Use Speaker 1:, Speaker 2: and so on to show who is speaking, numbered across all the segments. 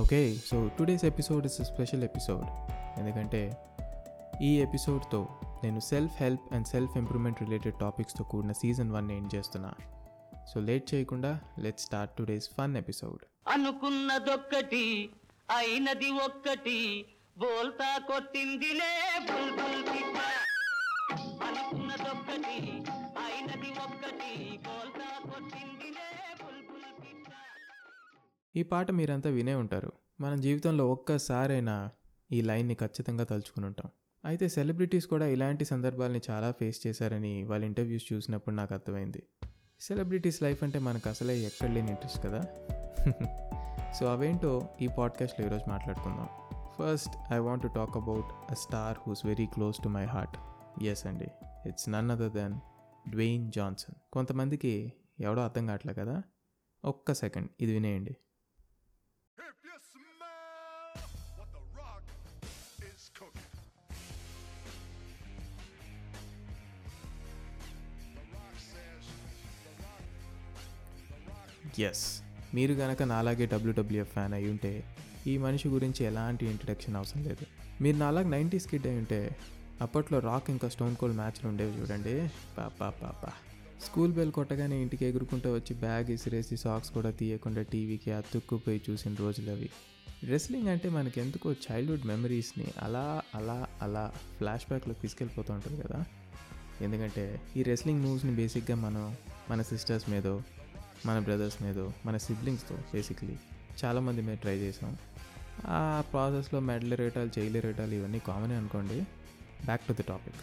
Speaker 1: Okay so today's episode is special episode ఎందుకంటే ఈ ఎపిసోడ్తో నేను self help and self improvement related టాపిక్స్తో కూడిన సీజన్ వన్ ఎండ్ చేస్తున్నా. సో లేట్ చేయకుండా let start today's fun episode
Speaker 2: అనుకున్నదొక్కటి అయినది ఒక్కటి బోల్తా కొట్టిందిలే అనుకున్నదొక్కటి అయినది ఒక్కటి బోల్తా కొట్టిందిలే
Speaker 1: ఈ పాట మీరంతా వినే ఉంటారు. మన జీవితంలో ఒక్కసారైనా ఈ లైన్ని ఖచ్చితంగా తలుచుకుని ఉంటాం. అయితే సెలబ్రిటీస్ కూడా ఇలాంటి సందర్భాల్ని చాలా ఫేస్ చేశారని వాళ్ళ ఇంటర్వ్యూస్ చూసినప్పుడు నాకు అర్థమైంది. సెలబ్రిటీస్ లైఫ్ అంటే మనకు అసలే ఎక్కడ లేని ఇంట్రెస్ట్ కదా? సో అవేంటో ఈ పాడ్కాస్ట్లో ఈరోజు మాట్లాడుకుందాం. First I want to talk about a star who's very close to my heart. Yes అండి. It's none other than Dwayne Johnson కొంతమందికి ఎవడో అర్థం కావట్లే కదా? ఒక్క సెకండ్ ఇది వినేయండి. ఎస్ మీరు గనక నాలాగే డబ్ల్యూడబ్ల్యూఎఫ్ ఫ్యాన్ అయి ఉంటే ఈ మనిషి గురించి ఎలాంటి ఇంట్రడక్షన్ అవసరం లేదు. మీరు నాలాగ నైంటీస్ కిడ్ అయి ఉంటే అప్పట్లో రాక్ ఇంకా స్టోన్ కోల్డ్ మ్యాచ్లు ఉండేవి చూడండి. పాపా పాపా స్కూల్ బెల్ కొట్టగానే ఇంటికి ఎగురుకుంటూ వచ్చి బ్యాగ్ ఇసిరేసి సాక్స్ కూడా తీయకుండా టీవీకి అతుక్కుపోయి చూసిన రోజులు అవి. రెస్లింగ్ అంటే మనకి ఎందుకో చైల్డ్హుడ్ మెమరీస్ని అలా అలా అలా ఫ్లాష్ బ్యాక్లో తీసుకెళ్ళిపోతూ ఉంటుంది కదా. ఎందుకంటే ఈ రెస్లింగ్ మూవ్స్ని బేసిక్గా మనం మన సిస్టర్స్ మీదో మన బ్రదర్స్ మీదో మన సిబ్లింగ్స్తో బేసిక్లీ చాలామంది మేము ట్రై చేసాం ఆ ప్రాసెస్లో మెడలరేటాలు చేయలేరేటాలు జైలు రేటాలు ఇవన్నీ కామనే అనుకోండి. Back to the topic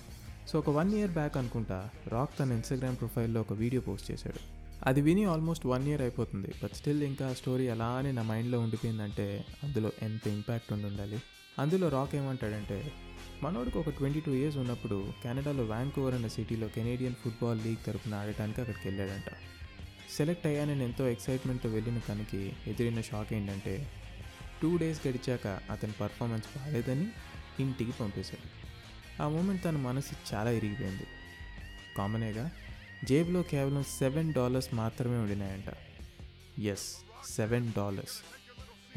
Speaker 1: so ఒక వన్ ఇయర్ బ్యాక్ అనుకుంటా రాక్ తన ఇన్స్టాగ్రామ్ ప్రొఫైల్లో ఒక వీడియో పోస్ట్ చేశాడు. అది విని ఆల్మోస్ట్ వన్ ఇయర్ అయిపోతుంది. బట్ స్టిల్ ఇంకా ఆ స్టోరీ అలానే నా మైండ్లో ఉండిపోయిందంటే అందులో ఎంత ఇంపాక్ట్ ఉండి ఉండాలి అందులో రాక్ ఏమంటాడంటే మనోడికి ఒక ట్వంటీ టూ ఇయర్స్ ఉన్నప్పుడు కెనడాలో వ్యాంకోవర్ అనే సిటీలో కెనేడియన్ ఫుట్బాల్ లీగ్ తరపున ఆడటానికి అక్కడికి వెళ్ళాడంట. సెలెక్ట్ అయ్యానని ఎంతో ఎక్సైట్మెంట్తో వెళ్ళిన తనకి ఎదిరిన షాక్ ఏంటంటే టూ డేస్ గడిచాక అతని పర్ఫార్మెన్స్ బాగాలేదని ఇంటికి పంపేశాడు. ఆ మూమెంట్ తన మనసు చాలా ఇరిగిపోయింది. కామనేగా జేబులో కేవలం సెవెన్ డాలర్స్ మాత్రమే ఉండినాయంట. Yes seven dollars.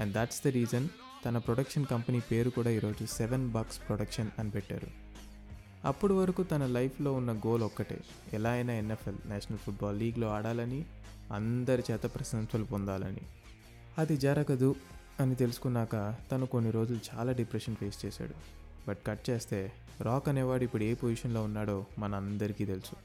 Speaker 1: And that's the reason తన ప్రొడక్షన్ కంపెనీ పేరు కూడా ఈరోజు సెవెన్ బాక్స్ ప్రొడక్షన్ అని పెట్టారు. అప్పటి వరకు తన లైఫ్లో ఉన్న గోల్ ఒక్కటే. ఎలా అయినా ఎన్ఎఫ్ఎల్ నేషనల్ ఫుట్బాల్ లీగ్లో ఆడాలని అందరి చేత ప్రశంసలు పొందాలని. అది జరగదు అని తెలుసుకున్నాక తను కొన్ని రోజులు చాలా డిప్రెషన్ ఫేస్ చేశాడు. బట్ కట్ చేస్తే రాక్ అనేవాడు ఇప్పుడు ఏ పొజిషన్లో ఉన్నాడో మన అందరికీ తెలుసు.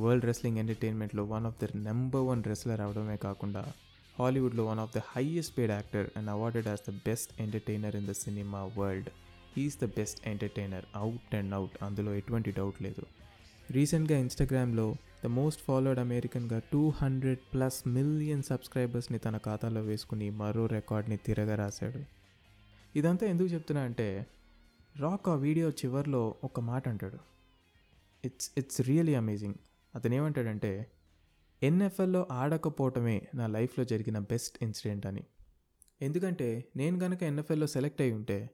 Speaker 1: World wrestling ఎంటర్టైన్మెంట్లో one of the number one wrestler అవడమే కాకుండా హాలీవుడ్లో one of the highest paid actor and awarded as the best entertainer in the cinema world. He's the best entertainer out and out అందులో ఎటువంటి doubt లేదు. రీసెంట్గా ఇన్స్టాగ్రామ్లో the most followed అమెరికన్గా two hundred plus million సబ్స్క్రైబర్స్ని తన ఖాతాలో వేసుకుని మరో రికార్డ్ని తిరగరాశాడు ఇదంతా ఎందుకు చెప్తున్నా అంటే రాక్ ఆ వీడియో చివర్లో ఒక మాట అంటాడు. ఇట్స్ ఇట్స్ రియలీ అమేజింగ్ అతనేమంటాడంటే ఎన్ఎఫ్ఎల్లో ఆడకపోవటమే నా లైఫ్లో జరిగిన బెస్ట్ ఇన్సిడెంట్ అని. ఎందుకంటే నేను కనుక ఎన్ఎఫ్ఎల్లో సెలెక్ట్ అయి ఉంటే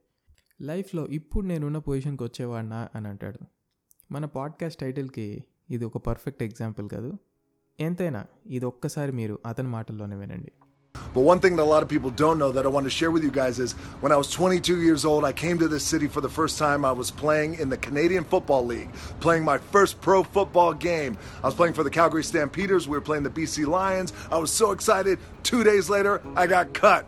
Speaker 1: లైఫ్లో ఇప్పుడు నేనున్న పొజిషన్కి వచ్చేవాడినా అని అంటాడు మన పాడ్కాస్ట్ టైటిల్కి ఇది ఒక పర్ఫెక్ట్ ఎగ్జాంపుల్ కాదు ఎంతైనా ఇది ఒక్కసారి మీరు అతని మాటల్లోనే వినండి
Speaker 3: But one thing that a lot of people don't know that I want to share with you guys is when I was 22 years old, I came to this city for the first time. I was playing in the Canadian Football League, playing my first pro football game. I was playing for the Calgary Stampeders. We were playing the BC Lions. I was so excited. Two days later, I got cut.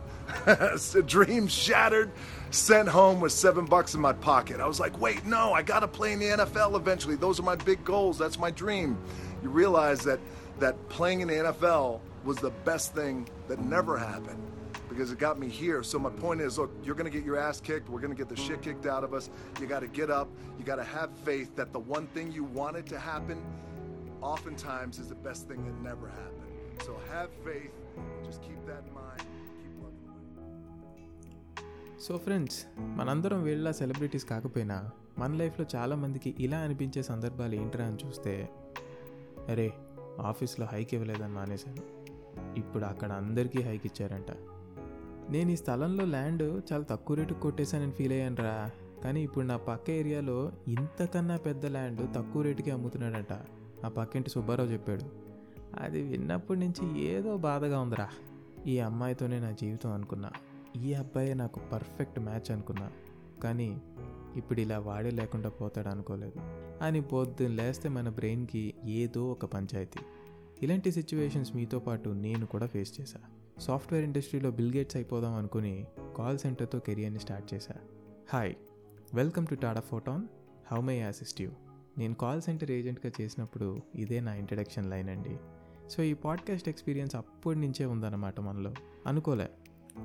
Speaker 3: dream shattered. Sent home with seven bucks in my pocket. I was like, wait, no, I got to play in the NFL eventually. Those are my big goals. That's my dream. You realize that that playing in the NFL was the best thing that never happened because it got me here. So my point is, look, you're going to get your ass kicked. We're going to get the shit kicked out of us. You got to get up. You got to have faith that the one thing you wanted to happen oftentimes is the best thing that never happened. So have faith. Just keep that in mind.
Speaker 1: So friends మనందరం వీళ్ళ celebrities కాకపోయినా మన లైఫ్లో చాలామందికి ఇలా అనిపించే సందర్భాలు ఏంట్రా అని చూస్తే అరే ఆఫీస్లో హైక్ ఇవ్వలేదని మానేశాను. ఇప్పుడు అక్కడ అందరికీ హైక్ ఇచ్చారంట. నేను ఈ స్థలంలో ల్యాండ్ చాలా తక్కువ రేటుకు కొట్టేశానని ఫీల్ అయ్యాను రా కానీ ఇప్పుడు నా పక్క ఏరియాలో ఇంతకన్నా పెద్ద ల్యాండ్ తక్కువ రేటుకి అమ్ముతున్నాడంట. ఆ పక్కింటి సుబ్బారావు చెప్పాడు. అది విన్నప్పటి నుంచి ఏదో బాధగా ఉందిరా. ఈ అమ్మాయితోనే నా జీవితం అనుకున్నా. ఈ అబ్బాయే నాకు పర్ఫెక్ట్ మ్యాచ్ అనుకున్నా. కానీ ఇప్పుడు ఇలా వాడే లేకుండా పోతాడు అనుకోలేదు. అని పొద్దున్న లేస్తే మన బ్రెయిన్కి ఏదో ఒక పంచాయతీ. ఇలాంటి సిచ్యువేషన్స్ మీతో పాటు నేను కూడా ఫేస్ చేశా. సాఫ్ట్వేర్ ఇండస్ట్రీలో బిల్ గేట్స్ అయిపోదాం అనుకుని కాల్ సెంటర్తో కెరియర్ని స్టార్ట్ చేశా. Hi welcome to Tata Photon how may assist you నేను కాల్ సెంటర్ ఏజెంట్గా చేసినప్పుడు ఇదే నా ఇంట్రడక్షన్ లైన్ అండి. సో ఈ పాడ్కాస్ట్ ఎక్స్పీరియన్స్ అప్పటి నుంచే ఉందన్నమాట మనలో. అనుకోలే.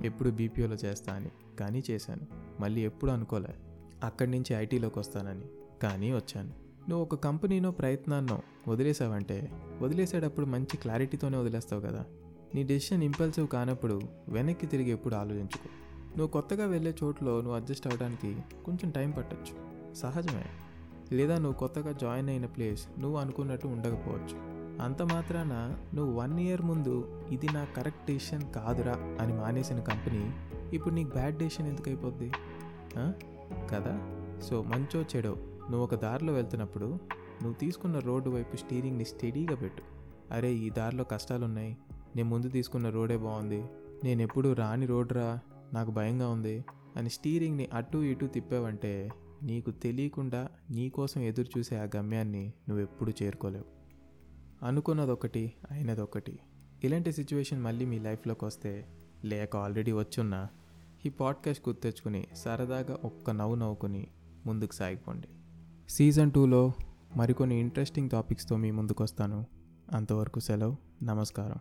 Speaker 1: ఎప్పుడు బీపీఓలో చేస్తా అని. కానీ చేశాను. మళ్ళీ ఎప్పుడు అనుకోలే. అక్కడి నుంచి ఐటీలోకి వస్తానని. కానీ వచ్చాను. నువ్వు ఒక కంపెనీనో ప్రయత్నాన్నో వదిలేసావంటే వదిలేసేటప్పుడు మంచి క్లారిటీతోనే వదిలేస్తావు కదా. నీ డెసిషన్ ఇంపల్సివ్ కానప్పుడు వెనక్కి తిరిగి ఎప్పుడు ఆలోచించుకో. నువ్వు కొత్తగా వెళ్ళే చోట్లో నువ్వు అడ్జస్ట్ అవ్వడానికి కొంచెం టైం పట్టచ్చు. సహజమే. లేదా నువ్వు కొత్తగా జాయిన్ అయిన ప్లేస్ నువ్వు అనుకున్నట్టు ఉండకపోవచ్చు. అంత మాత్రాన నువ్వు వన్ ఇయర్ ముందు ఇది నా కరెక్ట్ డెసిషన్ కాదురా అని మానేసిన కంపెనీ ఇప్పుడు నీకు బ్యాడ్ డెసిషన్ ఎందుకు అయిపోద్ది? కదా? సో మంచో చెడో నువ్వు ఒక దారిలో వెళ్తున్నప్పుడు నువ్వు తీసుకున్న రోడ్డు వైపు స్టీరింగ్ని స్టడీగా పెట్టు. అరే ఈ దారిలో కష్టాలున్నాయి. నేను ముందు తీసుకున్న రోడే బాగుంది. నేను ఎప్పుడు రాని రోడ్రా నాకు భయంగా ఉంది అని స్టీరింగ్ని అటు ఇటు తిప్పావంటే నీకు తెలియకుండా నీకోసం ఎదురు చూసే ఆ గమ్యాన్ని నువ్వు ఎప్పుడు చేరుకోలేవు. అనుకున్నదొకటి అయినదొకటి. ఇలాంటి సిచ్యువేషన్ మళ్ళీ మీ లైఫ్లోకి వస్తే లేక ఆల్రెడీ వచ్చున్నా ఈ పాడ్కాస్ట్ గుర్తెచ్చుకుని సరదాగా ఒక్క నవ్వు నవ్వుకుని ముందుకు సాగిపోండి. సీజన్ టూలో మరికొన్ని ఇంట్రెస్టింగ్ టాపిక్స్తో మీ ముందుకు వస్తాను అంతవరకు సెలవు నమస్కారం.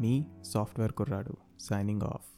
Speaker 1: మీ సాఫ్ట్వేర్ కుర్రాడు సైనింగ్ ఆఫ్.